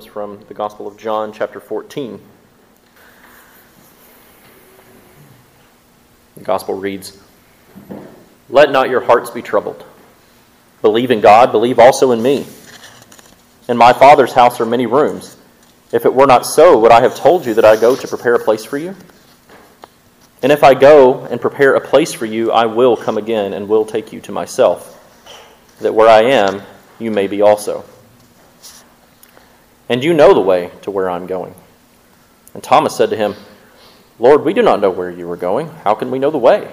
comes from the Gospel of John, chapter 14. The Gospel reads Let not your hearts be troubled. Believe in God, believe also in me. In my Father's house are many rooms. If it were not so, would I have told you that I go to prepare a place for you? And if I go and prepare a place for you, I will come again and will take you to myself, that where I am, you may be also and you know the way to where I'm going. And Thomas said to him, Lord, we do not know where you are going. How can we know the way?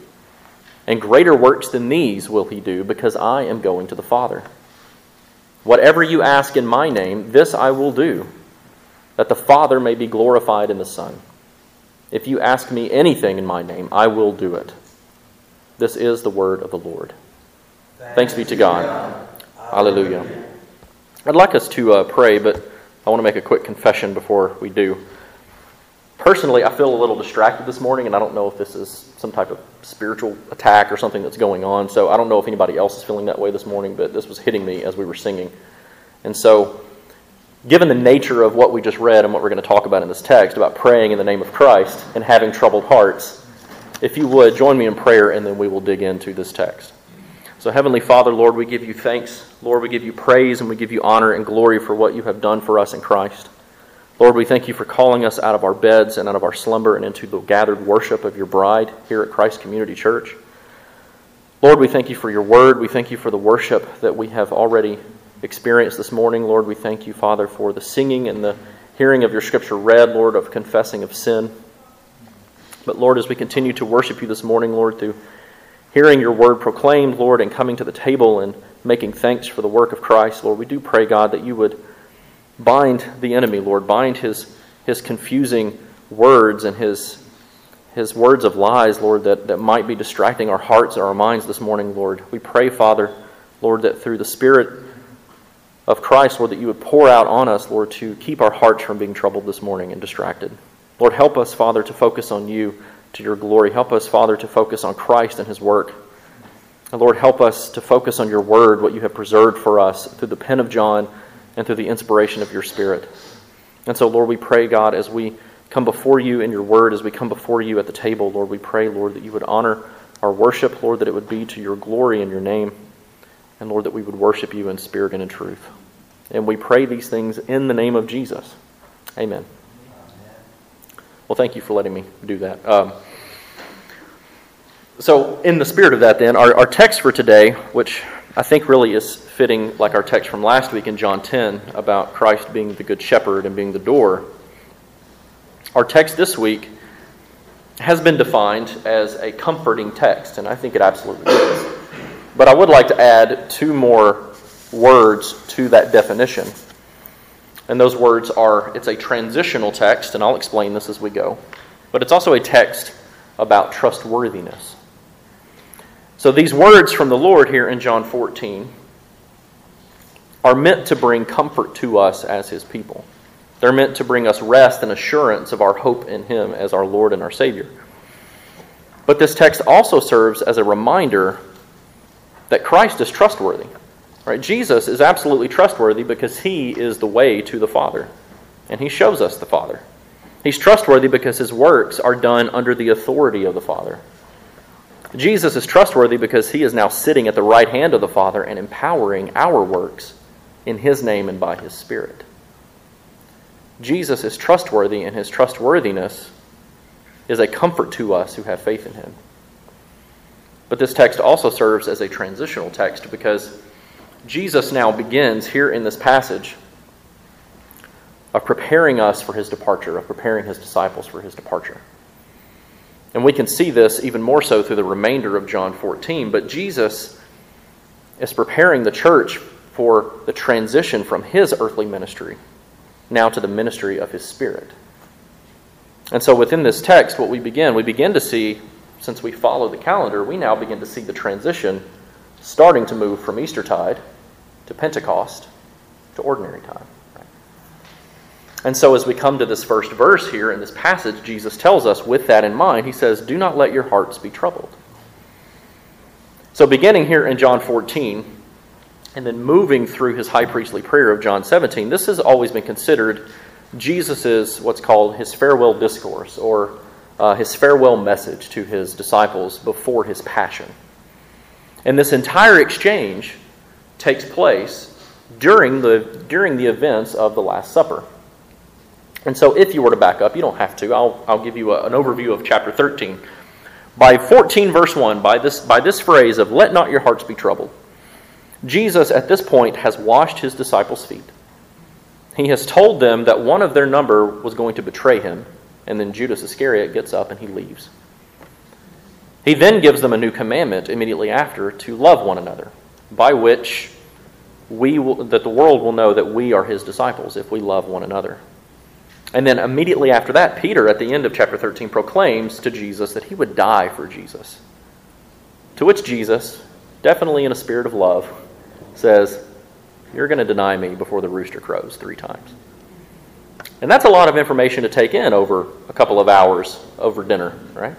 And greater works than these will he do, because I am going to the Father. Whatever you ask in my name, this I will do, that the Father may be glorified in the Son. If you ask me anything in my name, I will do it. This is the word of the Lord. Thanks, Thanks be to God. God. Hallelujah. I'd like us to uh, pray, but I want to make a quick confession before we do. Personally, I feel a little distracted this morning, and I don't know if this is some type of spiritual attack or something that's going on. So I don't know if anybody else is feeling that way this morning, but this was hitting me as we were singing. And so, given the nature of what we just read and what we're going to talk about in this text about praying in the name of Christ and having troubled hearts, if you would join me in prayer, and then we will dig into this text. So, Heavenly Father, Lord, we give you thanks. Lord, we give you praise and we give you honor and glory for what you have done for us in Christ. Lord, we thank you for calling us out of our beds and out of our slumber and into the gathered worship of your bride here at Christ Community Church. Lord, we thank you for your word. We thank you for the worship that we have already experienced this morning. Lord, we thank you, Father, for the singing and the hearing of your scripture read, Lord, of confessing of sin. But Lord, as we continue to worship you this morning, Lord, through hearing your word proclaimed, Lord, and coming to the table and making thanks for the work of Christ, Lord, we do pray, God, that you would bind the enemy, Lord. Bind his, his confusing words and his, his words of lies, Lord, that, that might be distracting our hearts and our minds this morning, Lord. We pray, Father, Lord, that through the Spirit of Christ, Lord, that you would pour out on us, Lord, to keep our hearts from being troubled this morning and distracted. Lord, help us, Father, to focus on you to your glory. Help us, Father, to focus on Christ and his work. And Lord, help us to focus on your word, what you have preserved for us through the pen of John and through the inspiration of your Spirit. And so, Lord, we pray, God, as we come before you in your word, as we come before you at the table, Lord, we pray, Lord, that you would honor our worship, Lord, that it would be to your glory and your name, and Lord, that we would worship you in spirit and in truth. And we pray these things in the name of Jesus. Amen. Well, thank you for letting me do that. Um, so, in the spirit of that, then, our, our text for today, which I think really is fitting like our text from last week in John 10 about Christ being the good shepherd and being the door. Our text this week has been defined as a comforting text, and I think it absolutely is. But I would like to add two more words to that definition. And those words are it's a transitional text, and I'll explain this as we go. But it's also a text about trustworthiness. So these words from the Lord here in John 14 are meant to bring comfort to us as His people. They're meant to bring us rest and assurance of our hope in Him as our Lord and our Savior. But this text also serves as a reminder that Christ is trustworthy. Right? Jesus is absolutely trustworthy because he is the way to the Father, and he shows us the Father. He's trustworthy because his works are done under the authority of the Father. Jesus is trustworthy because he is now sitting at the right hand of the Father and empowering our works in his name and by his Spirit. Jesus is trustworthy, and his trustworthiness is a comfort to us who have faith in him. But this text also serves as a transitional text because Jesus now begins here in this passage of preparing us for his departure, of preparing his disciples for his departure. And we can see this even more so through the remainder of John 14. But Jesus is preparing the church for the transition from his earthly ministry now to the ministry of his Spirit. And so within this text, what we begin, we begin to see, since we follow the calendar, we now begin to see the transition starting to move from Eastertide to Pentecost to ordinary time. And so, as we come to this first verse here in this passage, Jesus tells us, with that in mind, he says, Do not let your hearts be troubled. So, beginning here in John 14, and then moving through his high priestly prayer of John 17, this has always been considered Jesus' what's called his farewell discourse, or uh, his farewell message to his disciples before his passion. And this entire exchange takes place during the, during the events of the Last Supper. And so, if you were to back up, you don't have to. I'll, I'll give you a, an overview of chapter 13. By 14, verse 1, by this, by this phrase of, let not your hearts be troubled, Jesus at this point has washed his disciples' feet. He has told them that one of their number was going to betray him, and then Judas Iscariot gets up and he leaves. He then gives them a new commandment immediately after to love one another, by which we will, that the world will know that we are his disciples if we love one another. And then immediately after that, Peter, at the end of chapter 13, proclaims to Jesus that he would die for Jesus. To which Jesus, definitely in a spirit of love, says, You're going to deny me before the rooster crows three times. And that's a lot of information to take in over a couple of hours over dinner, right?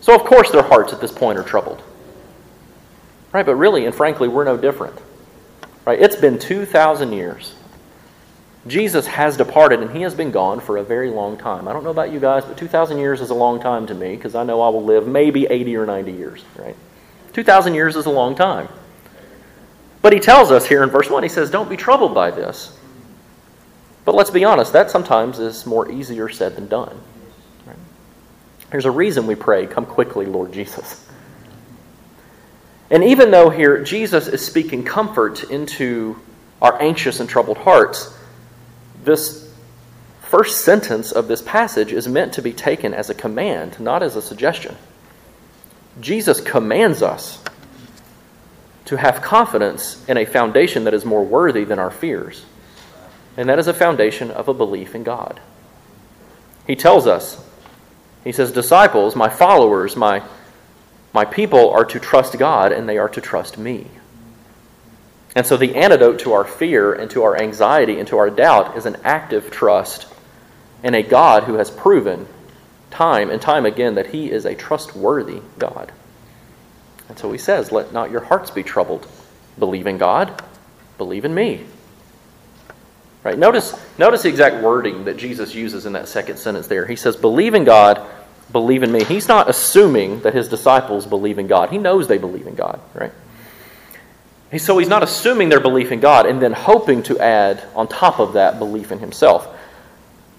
So, of course, their hearts at this point are troubled. Right? But really and frankly, we're no different. Right? It's been 2,000 years Jesus has departed and he has been gone for a very long time. I don't know about you guys, but 2,000 years is a long time to me because I know I will live maybe 80 or 90 years, right? 2,000 years is a long time. But he tells us here in verse 1, he says, Don't be troubled by this. But let's be honest, that sometimes is more easier said than done. Right? There's a reason we pray, Come quickly, Lord Jesus. And even though here Jesus is speaking comfort into our anxious and troubled hearts, this first sentence of this passage is meant to be taken as a command, not as a suggestion. Jesus commands us to have confidence in a foundation that is more worthy than our fears, and that is a foundation of a belief in God. He tells us, He says, Disciples, my followers, my, my people are to trust God and they are to trust me. And so the antidote to our fear and to our anxiety and to our doubt is an active trust in a God who has proven time and time again that he is a trustworthy God. And so he says, Let not your hearts be troubled. Believe in God, believe in me. Right? Notice, notice the exact wording that Jesus uses in that second sentence there. He says, Believe in God, believe in me. He's not assuming that his disciples believe in God. He knows they believe in God, right? So he's not assuming their belief in God and then hoping to add on top of that belief in himself.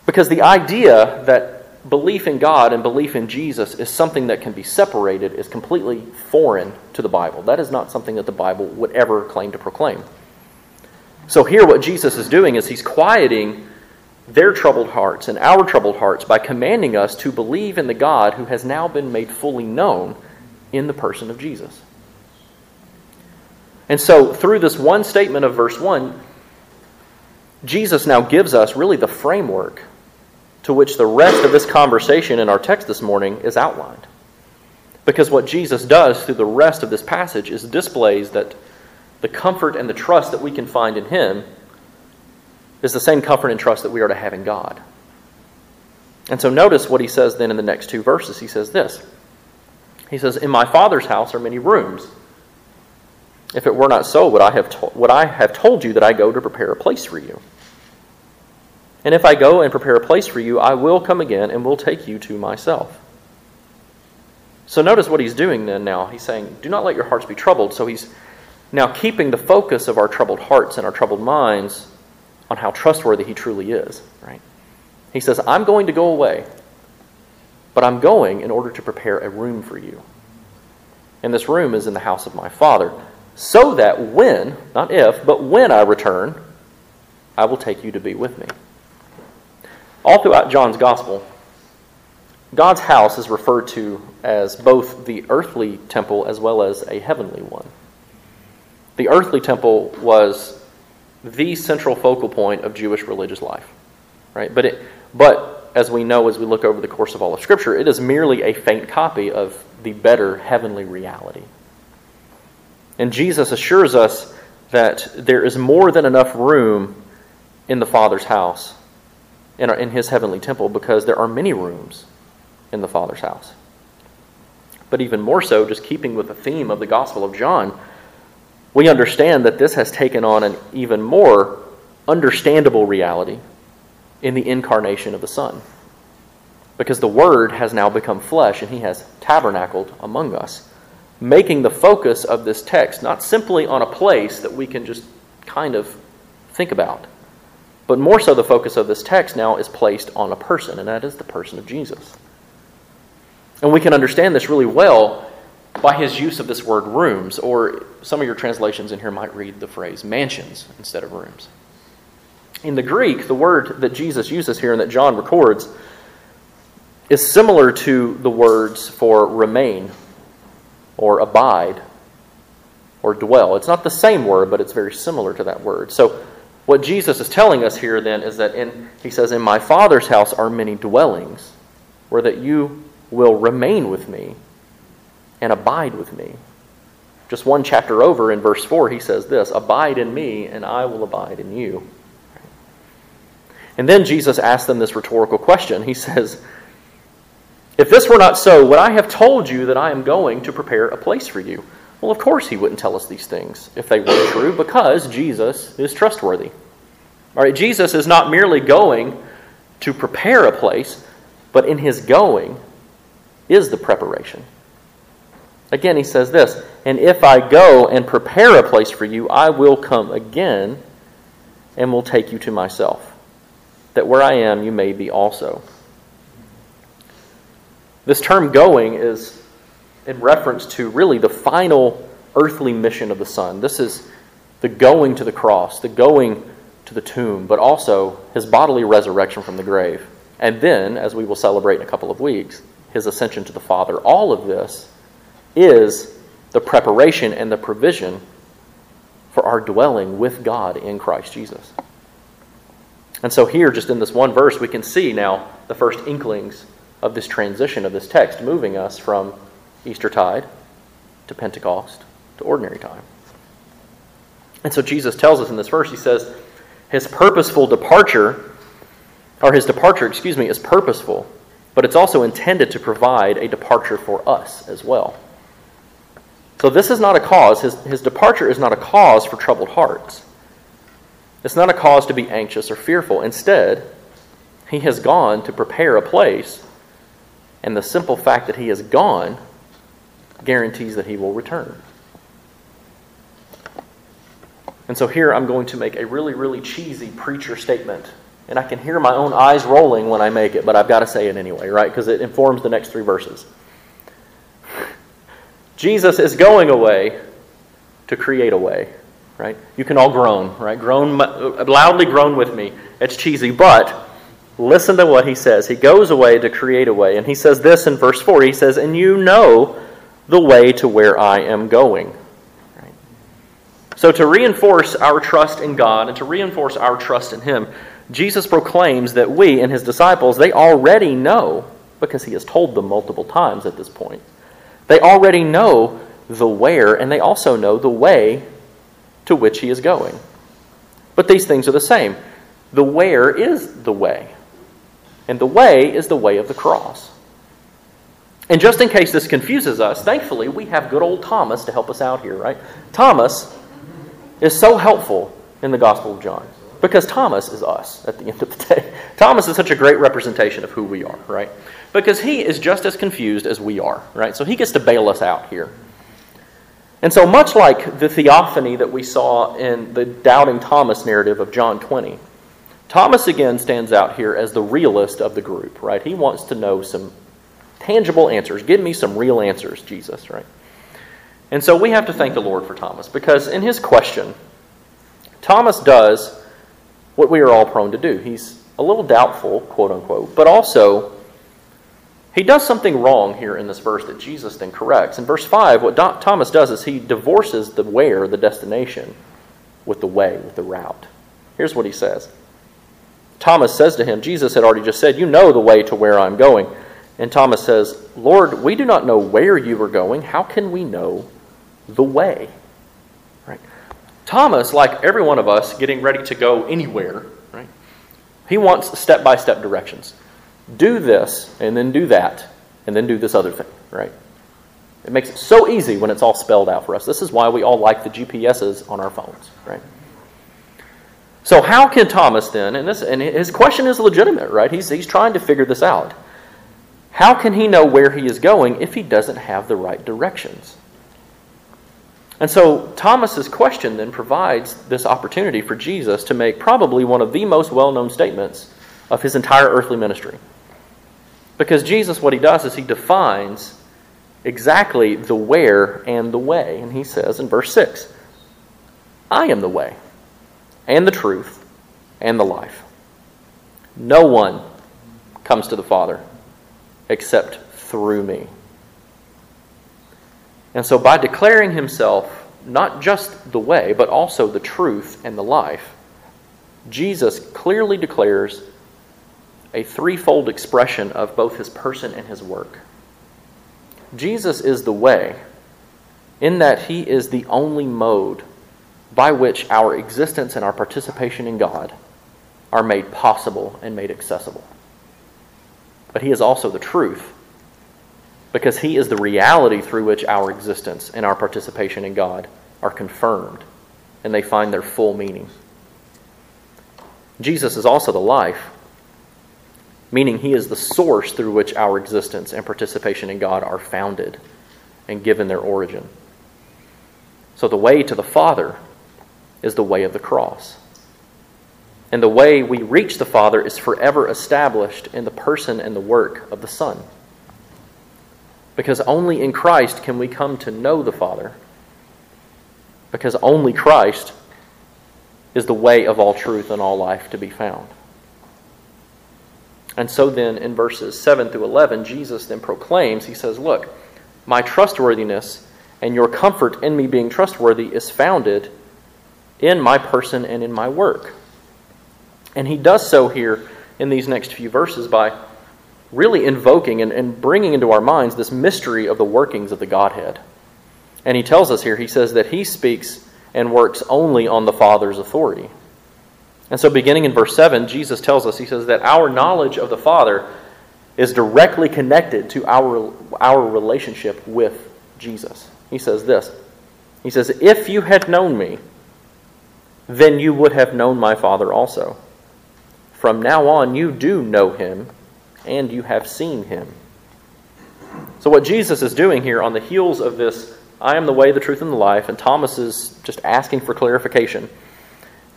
Because the idea that belief in God and belief in Jesus is something that can be separated is completely foreign to the Bible. That is not something that the Bible would ever claim to proclaim. So here, what Jesus is doing is he's quieting their troubled hearts and our troubled hearts by commanding us to believe in the God who has now been made fully known in the person of Jesus. And so, through this one statement of verse 1, Jesus now gives us really the framework to which the rest of this conversation in our text this morning is outlined. Because what Jesus does through the rest of this passage is displays that the comfort and the trust that we can find in Him is the same comfort and trust that we are to have in God. And so notice what he says then in the next two verses. He says this He says, In my Father's house are many rooms. If it were not so, would I have, to- would I have told you that I go to prepare a place for you? And if I go and prepare a place for you, I will come again and will take you to myself. So notice what he's doing then now. He's saying, Do not let your hearts be troubled. So he's now keeping the focus of our troubled hearts and our troubled minds on how trustworthy he truly is, right? He says, I'm going to go away, but I'm going in order to prepare a room for you. And this room is in the house of my Father, so that when, not if, but when I return, I will take you to be with me. All throughout John's Gospel, God's house is referred to as both the earthly temple as well as a heavenly one. The earthly temple was the central focal point of Jewish religious life, right? But it, but as we know as we look over the course of all of Scripture, it is merely a faint copy of the better heavenly reality. And Jesus assures us that there is more than enough room in the Father's house, in, in His heavenly temple, because there are many rooms in the Father's house. But even more so, just keeping with the theme of the Gospel of John, we understand that this has taken on an even more understandable reality in the incarnation of the Son. Because the Word has now become flesh and He has tabernacled among us, making the focus of this text not simply on a place that we can just kind of think about, but more so the focus of this text now is placed on a person, and that is the person of Jesus. And we can understand this really well by his use of this word rooms, or some of your translations in here might read the phrase mansions instead of rooms. In the Greek, the word that Jesus uses here and that John records is similar to the words for remain or abide or dwell. It's not the same word, but it's very similar to that word. So, what Jesus is telling us here then is that in, he says, In my Father's house are many dwellings, where that you will remain with me and abide with me. Just one chapter over in verse 4, he says this Abide in me, and I will abide in you. And then Jesus asks them this rhetorical question. He says, If this were not so, would I have told you that I am going to prepare a place for you? Well, of course, he wouldn't tell us these things if they weren't true, because Jesus is trustworthy. All right, Jesus is not merely going to prepare a place, but in his going is the preparation. Again, he says this And if I go and prepare a place for you, I will come again and will take you to myself, that where I am, you may be also. This term going is in reference to really the final earthly mission of the Son. This is the going to the cross, the going to the tomb, but also his bodily resurrection from the grave. And then, as we will celebrate in a couple of weeks, his ascension to the Father. All of this is the preparation and the provision for our dwelling with God in Christ Jesus. And so, here, just in this one verse, we can see now the first inklings of this transition of this text, moving us from Eastertide to Pentecost to ordinary time. And so, Jesus tells us in this verse, he says, his purposeful departure, or his departure, excuse me, is purposeful, but it's also intended to provide a departure for us as well. So this is not a cause, his, his departure is not a cause for troubled hearts. It's not a cause to be anxious or fearful. Instead, he has gone to prepare a place, and the simple fact that he is gone guarantees that he will return. And so here I'm going to make a really, really cheesy preacher statement. And I can hear my own eyes rolling when I make it, but I've got to say it anyway, right? Because it informs the next three verses. Jesus is going away to create a way, right? You can all groan, right? Groan loudly groan with me. It's cheesy, but listen to what he says. He goes away to create a way, and he says this in verse 4. He says, "And you know the way to where I am going." So to reinforce our trust in God and to reinforce our trust in him, Jesus proclaims that we and his disciples, they already know because he has told them multiple times at this point they already know the where, and they also know the way to which he is going. But these things are the same. The where is the way, and the way is the way of the cross. And just in case this confuses us, thankfully we have good old Thomas to help us out here, right? Thomas is so helpful in the Gospel of John because Thomas is us at the end of the day. Thomas is such a great representation of who we are, right? Because he is just as confused as we are, right? So he gets to bail us out here. And so, much like the theophany that we saw in the doubting Thomas narrative of John 20, Thomas again stands out here as the realist of the group, right? He wants to know some tangible answers. Give me some real answers, Jesus, right? And so we have to thank the Lord for Thomas because in his question, Thomas does what we are all prone to do. He's a little doubtful, quote unquote, but also he does something wrong here in this verse that Jesus then corrects. In verse 5, what Thomas does is he divorces the where, the destination, with the way, with the route. Here's what he says Thomas says to him, Jesus had already just said, You know the way to where I'm going. And Thomas says, Lord, we do not know where you are going. How can we know the way? Right? Thomas, like every one of us getting ready to go anywhere, right? He wants step by step directions do this and then do that and then do this other thing, right? It makes it so easy when it's all spelled out for us. This is why we all like the GPSs on our phones, right? So how can Thomas then, and this and his question is legitimate, right? He's he's trying to figure this out. How can he know where he is going if he doesn't have the right directions? And so Thomas's question then provides this opportunity for Jesus to make probably one of the most well-known statements of his entire earthly ministry. Because Jesus, what he does is he defines exactly the where and the way. And he says in verse 6 I am the way, and the truth, and the life. No one comes to the Father except through me. And so, by declaring himself not just the way, but also the truth and the life, Jesus clearly declares a threefold expression of both his person and his work. Jesus is the way, in that he is the only mode by which our existence and our participation in God are made possible and made accessible. But he is also the truth, because he is the reality through which our existence and our participation in God are confirmed and they find their full meaning. Jesus is also the life meaning He is the source through which our existence and participation in God are founded and given their origin. So the way to the Father is the way of the cross. And the way we reach the Father is forever established in the person and the work of the Son. Because only in Christ can we come to know the Father. Because only Christ is the way of all truth and all life to be found. And so then in verses 7 through 11, Jesus then proclaims, He says, Look, my trustworthiness and your comfort in me being trustworthy is founded in my person and in my work. And he does so here in these next few verses by really invoking and, and bringing into our minds this mystery of the workings of the Godhead. And he tells us here, he says that he speaks and works only on the Father's authority. And so, beginning in verse 7, Jesus tells us, He says that our knowledge of the Father is directly connected to our, our relationship with Jesus. He says this He says, If you had known me, then you would have known my Father also. From now on, you do know him, and you have seen him. So, what Jesus is doing here on the heels of this, I am the way, the truth, and the life, and Thomas is just asking for clarification.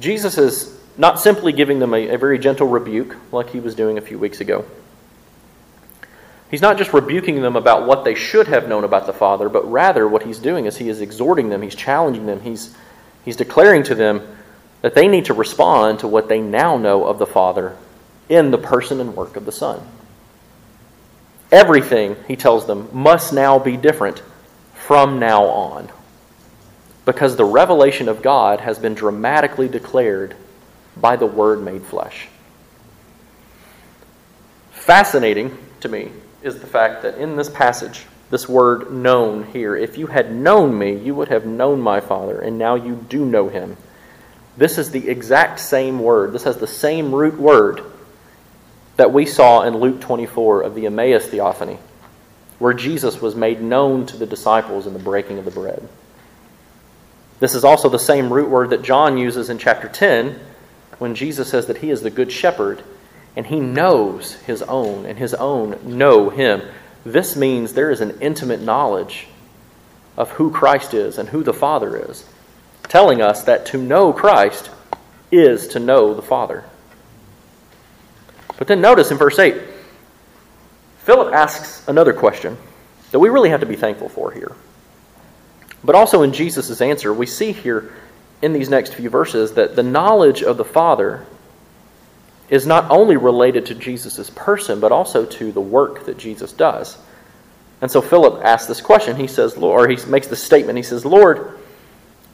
Jesus is not simply giving them a, a very gentle rebuke like he was doing a few weeks ago. He's not just rebuking them about what they should have known about the Father, but rather what he's doing is he is exhorting them, he's challenging them, he's, he's declaring to them that they need to respond to what they now know of the Father in the person and work of the Son. Everything, he tells them, must now be different from now on. Because the revelation of God has been dramatically declared by the Word made flesh. Fascinating to me is the fact that in this passage, this word known here, if you had known me, you would have known my Father, and now you do know him. This is the exact same word. This has the same root word that we saw in Luke 24 of the Emmaus theophany, where Jesus was made known to the disciples in the breaking of the bread. This is also the same root word that John uses in chapter 10 when Jesus says that he is the good shepherd and he knows his own, and his own know him. This means there is an intimate knowledge of who Christ is and who the Father is, telling us that to know Christ is to know the Father. But then notice in verse 8, Philip asks another question that we really have to be thankful for here. But also in Jesus' answer, we see here in these next few verses that the knowledge of the Father is not only related to Jesus' person, but also to the work that Jesus does. And so Philip asks this question. He says, or he makes the statement. He says, Lord,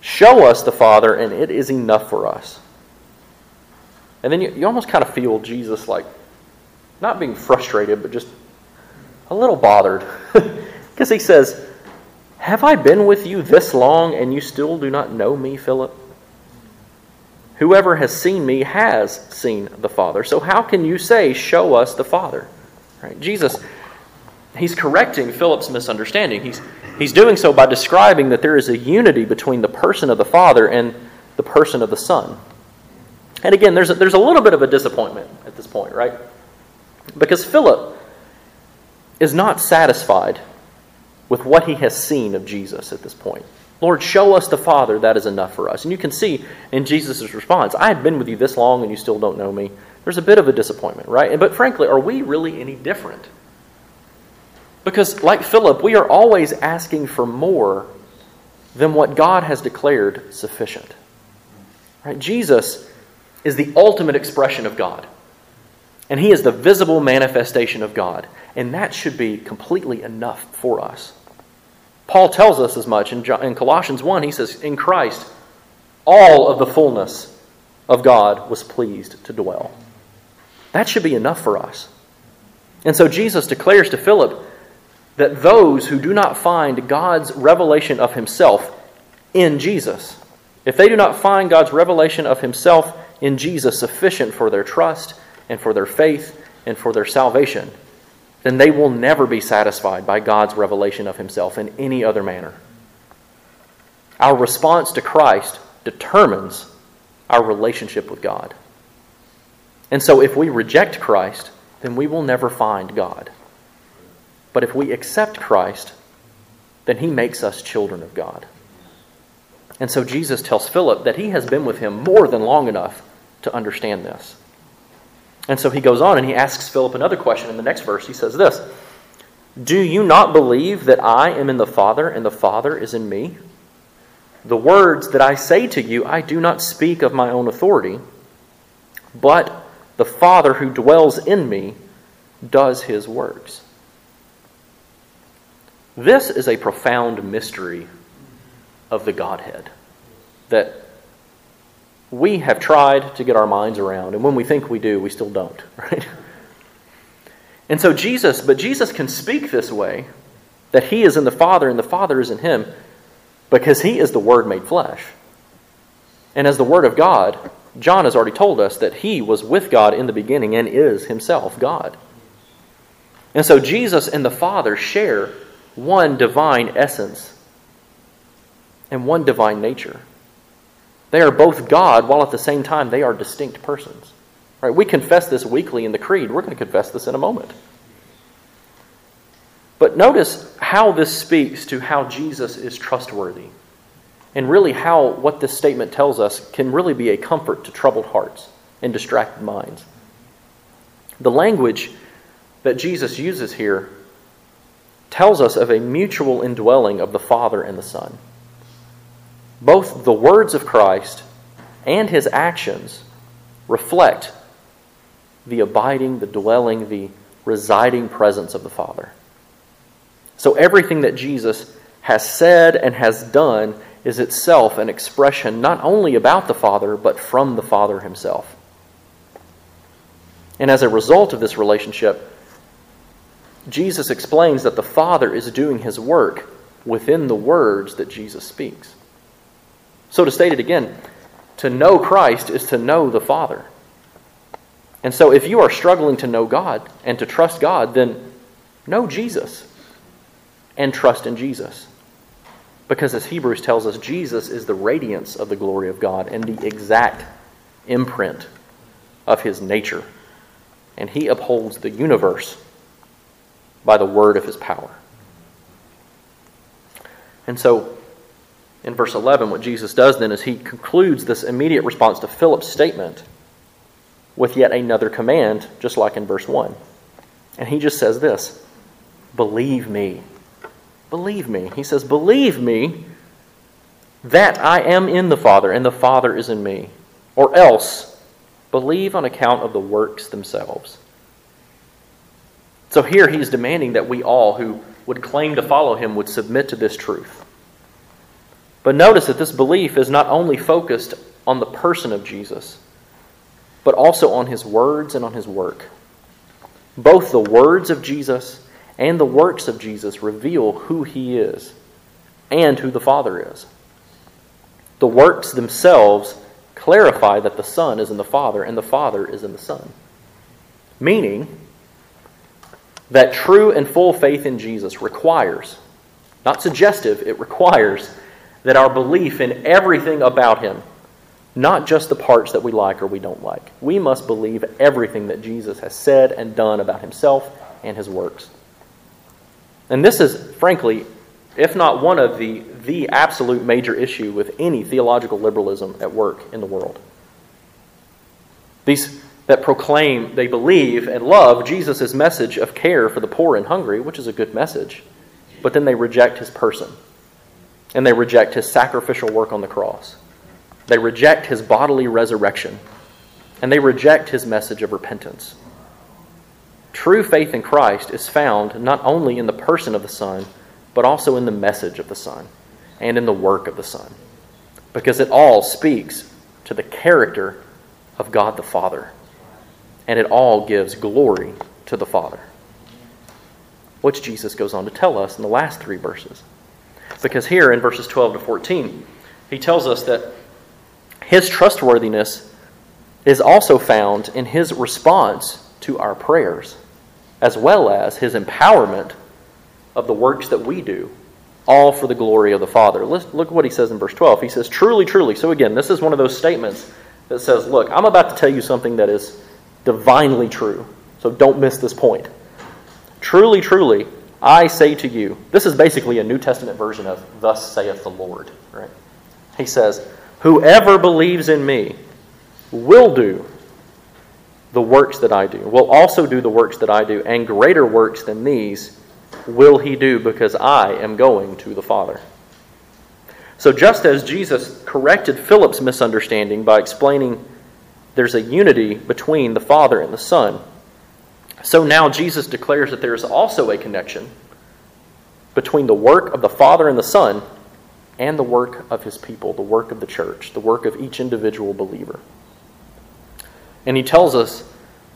show us the Father, and it is enough for us. And then you, you almost kind of feel Jesus like not being frustrated, but just a little bothered. Because he says, Have I been with you this long and you still do not know me, Philip? Whoever has seen me has seen the Father. So how can you say, Show us the Father? Right? Jesus, he's correcting Philip's misunderstanding. He's, he's doing so by describing that there is a unity between the person of the Father and the person of the Son. And again, there's a, there's a little bit of a disappointment at this point, right? Because Philip is not satisfied with what he has seen of Jesus at this point. Lord, show us the Father, that is enough for us. And you can see in Jesus' response, I have been with you this long and you still don't know me. There's a bit of a disappointment, right? But frankly, are we really any different? Because, like Philip, we are always asking for more than what God has declared sufficient. Right? Jesus is the ultimate expression of God. And he is the visible manifestation of God. And that should be completely enough for us. Paul tells us as much in, in Colossians 1. He says, In Christ, all of the fullness of God was pleased to dwell. That should be enough for us. And so Jesus declares to Philip that those who do not find God's revelation of himself in Jesus, if they do not find God's revelation of himself in Jesus sufficient for their trust, and for their faith and for their salvation, then they will never be satisfied by God's revelation of Himself in any other manner. Our response to Christ determines our relationship with God. And so if we reject Christ, then we will never find God. But if we accept Christ, then He makes us children of God. And so Jesus tells Philip that he has been with him more than long enough to understand this. And so he goes on and he asks Philip another question in the next verse. He says this Do you not believe that I am in the Father and the Father is in me? The words that I say to you, I do not speak of my own authority, but the Father who dwells in me does his works. This is a profound mystery of the Godhead that we have tried to get our minds around, and when we think we do, we still don't, right? And so Jesus, but Jesus can speak this way that he is in the Father and the Father is in him because he is the Word made flesh. And as the Word of God, John has already told us that he was with God in the beginning and is himself God. And so Jesus and the Father share one divine essence and one divine nature. They are both God, while at the same time they are distinct persons. Right? We confess this weekly in the Creed. We're going to confess this in a moment. But notice how this speaks to how Jesus is trustworthy. And really, how what this statement tells us can really be a comfort to troubled hearts and distracted minds. The language that Jesus uses here tells us of a mutual indwelling of the Father and the Son both the words of Christ and his actions reflect the abiding, the dwelling, the residing presence of the Father. So everything that Jesus has said and has done is itself an expression not only about the Father, but from the Father himself. And as a result of this relationship, Jesus explains that the Father is doing his work within the words that Jesus speaks. So, to state it again, to know Christ is to know the Father. And so, if you are struggling to know God and to trust God, then know Jesus. and trust in Jesus. Because as Hebrews tells us, Jesus is the radiance of the glory of God and the exact imprint of his nature. And he upholds the universe by the word of his power. And so, in verse 11, what Jesus does then is he concludes this immediate response to Philip's statement with yet another command, just like in verse 1. And he just says this Believe me. Believe me. He says, Believe me that I am in the Father and the Father is in me. Or else, believe on account of the works themselves. So here he's demanding that we all who would claim to follow him would submit to this truth. But notice that this belief is not only focused on the person of Jesus, but also on his words and on his work. Both the words of Jesus and the works of Jesus reveal who he is and who the Father is. The works themselves clarify that the Son is in the Father and the Father is in the Son. Meaning that true and full faith in Jesus requires, not suggestive, it requires that our belief in everything about him, not just the parts that we like or we don't like, we must believe everything that Jesus has said and done about himself and his works. And this is, frankly, if not one of the, the absolute major issue with any theological liberalism at work in the world. These that proclaim they believe and love Jesus' message of care for the poor and hungry, which is a good message, but then they reject his person. And they reject his sacrificial work on the cross. They reject his bodily resurrection. And they reject his message of repentance. True faith in Christ is found not only in the person of the Son, but also in the message of the Son and in the work of the Son, because it all speaks to the character of God the Father, and it all gives glory to the Father. Which Jesus goes on to tell us in the last three verses. Because here in verses 12 to 14, he tells us that his trustworthiness is also found in his response to our prayers as well as his empowerment of the works that we do, all for the glory of the Father. Let's look at what he says in verse 12. He says, Truly, truly. So, again, this is one of those statements that says, Look, I'm about to tell you something that is divinely true. So, don't miss this point. Truly, truly, I say to you, this is basically a New Testament version of Thus saith the Lord, right? He says, Whoever believes in me will do the works that I do, will also do the works that I do, and greater works than these will he do because I am going to the Father. So, just as Jesus corrected Philip's misunderstanding by explaining there's a unity between the Father and the Son, so now Jesus declares that there is also a connection between the work of the Father and the Son and the work of his people, the work of the church, the work of each individual believer. And he tells us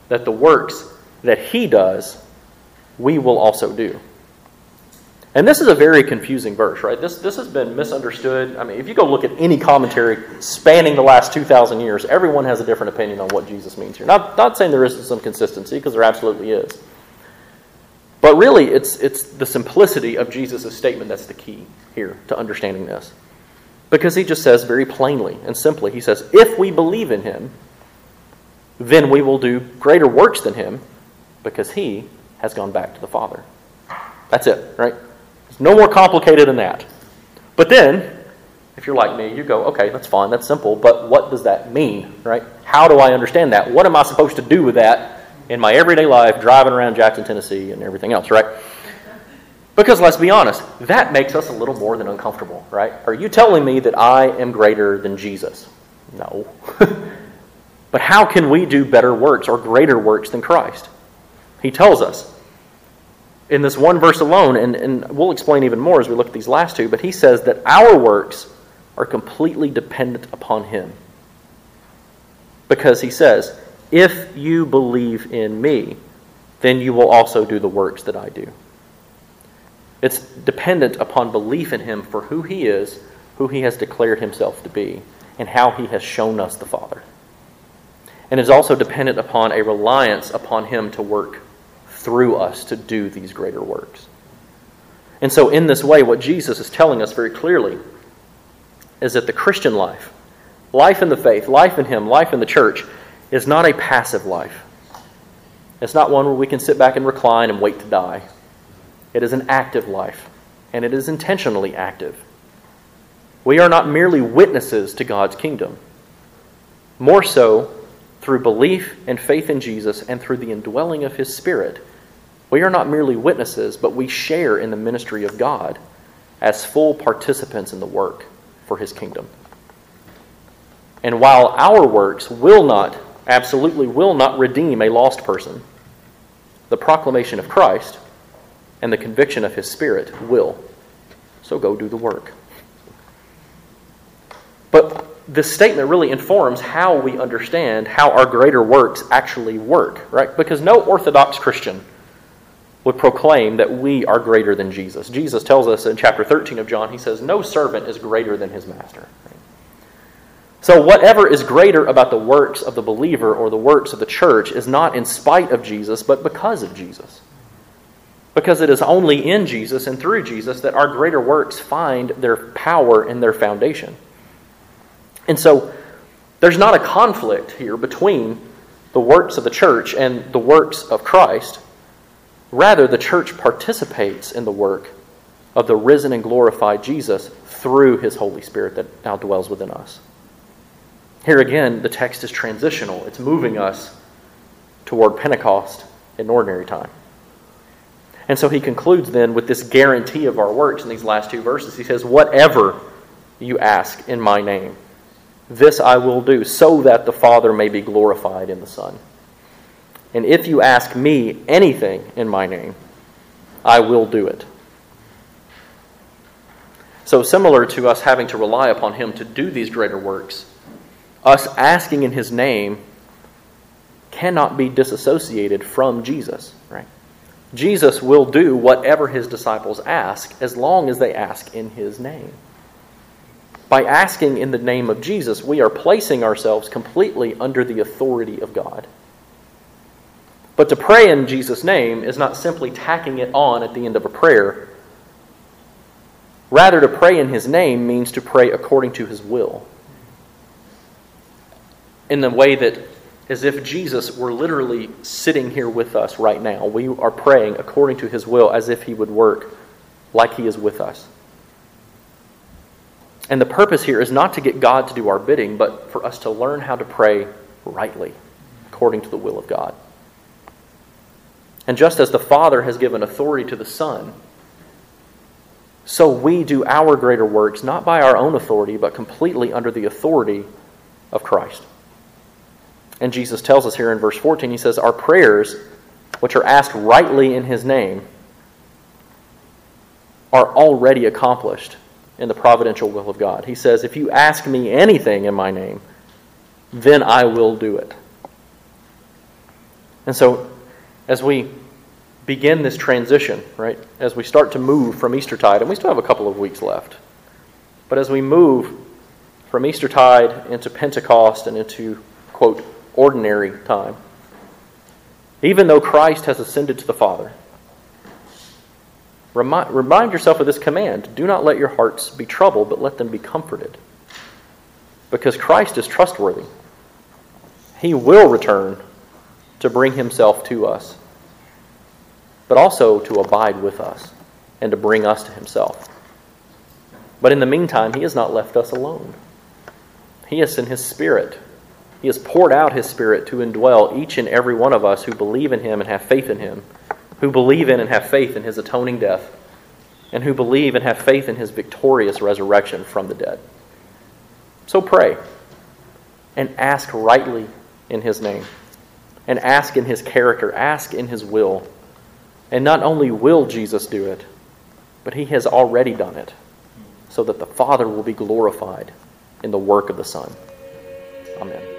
that the works that he does, we will also do. And this is a very confusing verse, right? This, this has been misunderstood. I mean, if you go look at any commentary spanning the last 2,000 years, everyone has a different opinion on what Jesus means here. Not, not saying there isn't some consistency, because there absolutely is. But really, it's, it's the simplicity of Jesus' statement that's the key here to understanding this. Because he just says very plainly and simply, he says, if we believe in him, then we will do greater works than him because he has gone back to the Father. That's it, right? No more complicated than that. But then, if you're like me, you go, okay, that's fine, that's simple, but what does that mean, right? How do I understand that? What am I supposed to do with that in my everyday life, driving around Jackson, Tennessee, and everything else, right? Because let's be honest, that makes us a little more than uncomfortable, right? Are you telling me that I am greater than Jesus? No. But how can we do better works or greater works than Christ? He tells us in this one verse alone, and, and we'll explain even more as we look at these last two, but he says that our works are completely dependent upon him. Because he says, If you believe in me, then you will also do the works that I do. It's dependent upon belief in him for who he is, who he has declared himself to be, and how he has shown us the Father and is also dependent upon a reliance upon Him to work through us to do these greater works. And so, in this way, what Jesus is telling us very clearly is that the Christian life, life in the faith, life in Him, life in the church, is not a passive life. It's not one where we can sit back and recline and wait to die. It is an active life, and it is intentionally active. We are not merely witnesses to God's kingdom. More so, through belief and faith in Jesus and through the indwelling of His Spirit, we are not merely witnesses, but we share in the ministry of God as full participants in the work for His kingdom. And while our works will not, absolutely will not redeem a lost person, the proclamation of Christ and the conviction of His Spirit will. So go do the work. But this statement really informs how we understand how our greater works actually work, right? Because no Orthodox Christian would proclaim that we are greater than Jesus. Jesus tells us in chapter 13 of John, he says, No servant is greater than his master. So, whatever is greater about the works of the believer or the works of the church is not in spite of Jesus, but because of Jesus. Because it is only in Jesus and through Jesus that our greater works find their power and their foundation. And so there's not a conflict here between the works of the church and the works of Christ. Rather, the church participates in the work of the risen and glorified Jesus through his Holy Spirit that now dwells within us. Here again, the text is transitional, it's moving us toward Pentecost in ordinary time. And so he concludes then with this guarantee of our works in these last two verses. He says, Whatever you ask in my name, this I will do, so that the Father may be glorified in the Son. And if you ask me anything in my name, I will do it. So, similar to us having to rely upon Him to do these greater works, us asking in His name cannot be disassociated from Jesus, right? Jesus will do whatever His disciples ask as long as they ask in His name. By asking in the name of Jesus, we are placing ourselves completely under the authority of God. But to pray in Jesus' name is not simply tacking it on at the end of a prayer. Rather, to pray in His name means to pray according to His will. In the way that, as if Jesus were literally sitting here with us right now, we are praying according to His will as if He would work like He is with us. And the purpose here is not to get God to do our bidding, but for us to learn how to pray rightly, according to the will of God. And just as the Father has given authority to the Son, so we do our greater works not by our own authority, but completely under the authority of Christ. And Jesus tells us here in verse 14, he says, Our prayers, which are asked rightly in his name, are already accomplished in the providential will of God. He says, If you ask me anything in my name, then I will do it. And so, as we begin this transition, right, as we start to move from Eastertide, and we still have a couple of weeks left, but as we move from Eastertide into Pentecost and into, quote, ordinary time, even though Christ has ascended to the Father, Remind, remind yourself of this command do not let your hearts be troubled, but let them be comforted. Because Christ is trustworthy. He will return to bring himself to us, but also to abide with us and to bring us to himself. But in the meantime, he has not left us alone. He has sent his Spirit. He has poured out his Spirit to indwell each and every one of us who believe in him and have faith in him who believe in and have faith in his atoning death, and who believe and have faith in his victorious resurrection from the dead. So pray and ask rightly in his name, and ask in his character, ask in his will. And not only will Jesus do it, but he has already done it, so that the Father will be glorified in the work of the Son. Amen.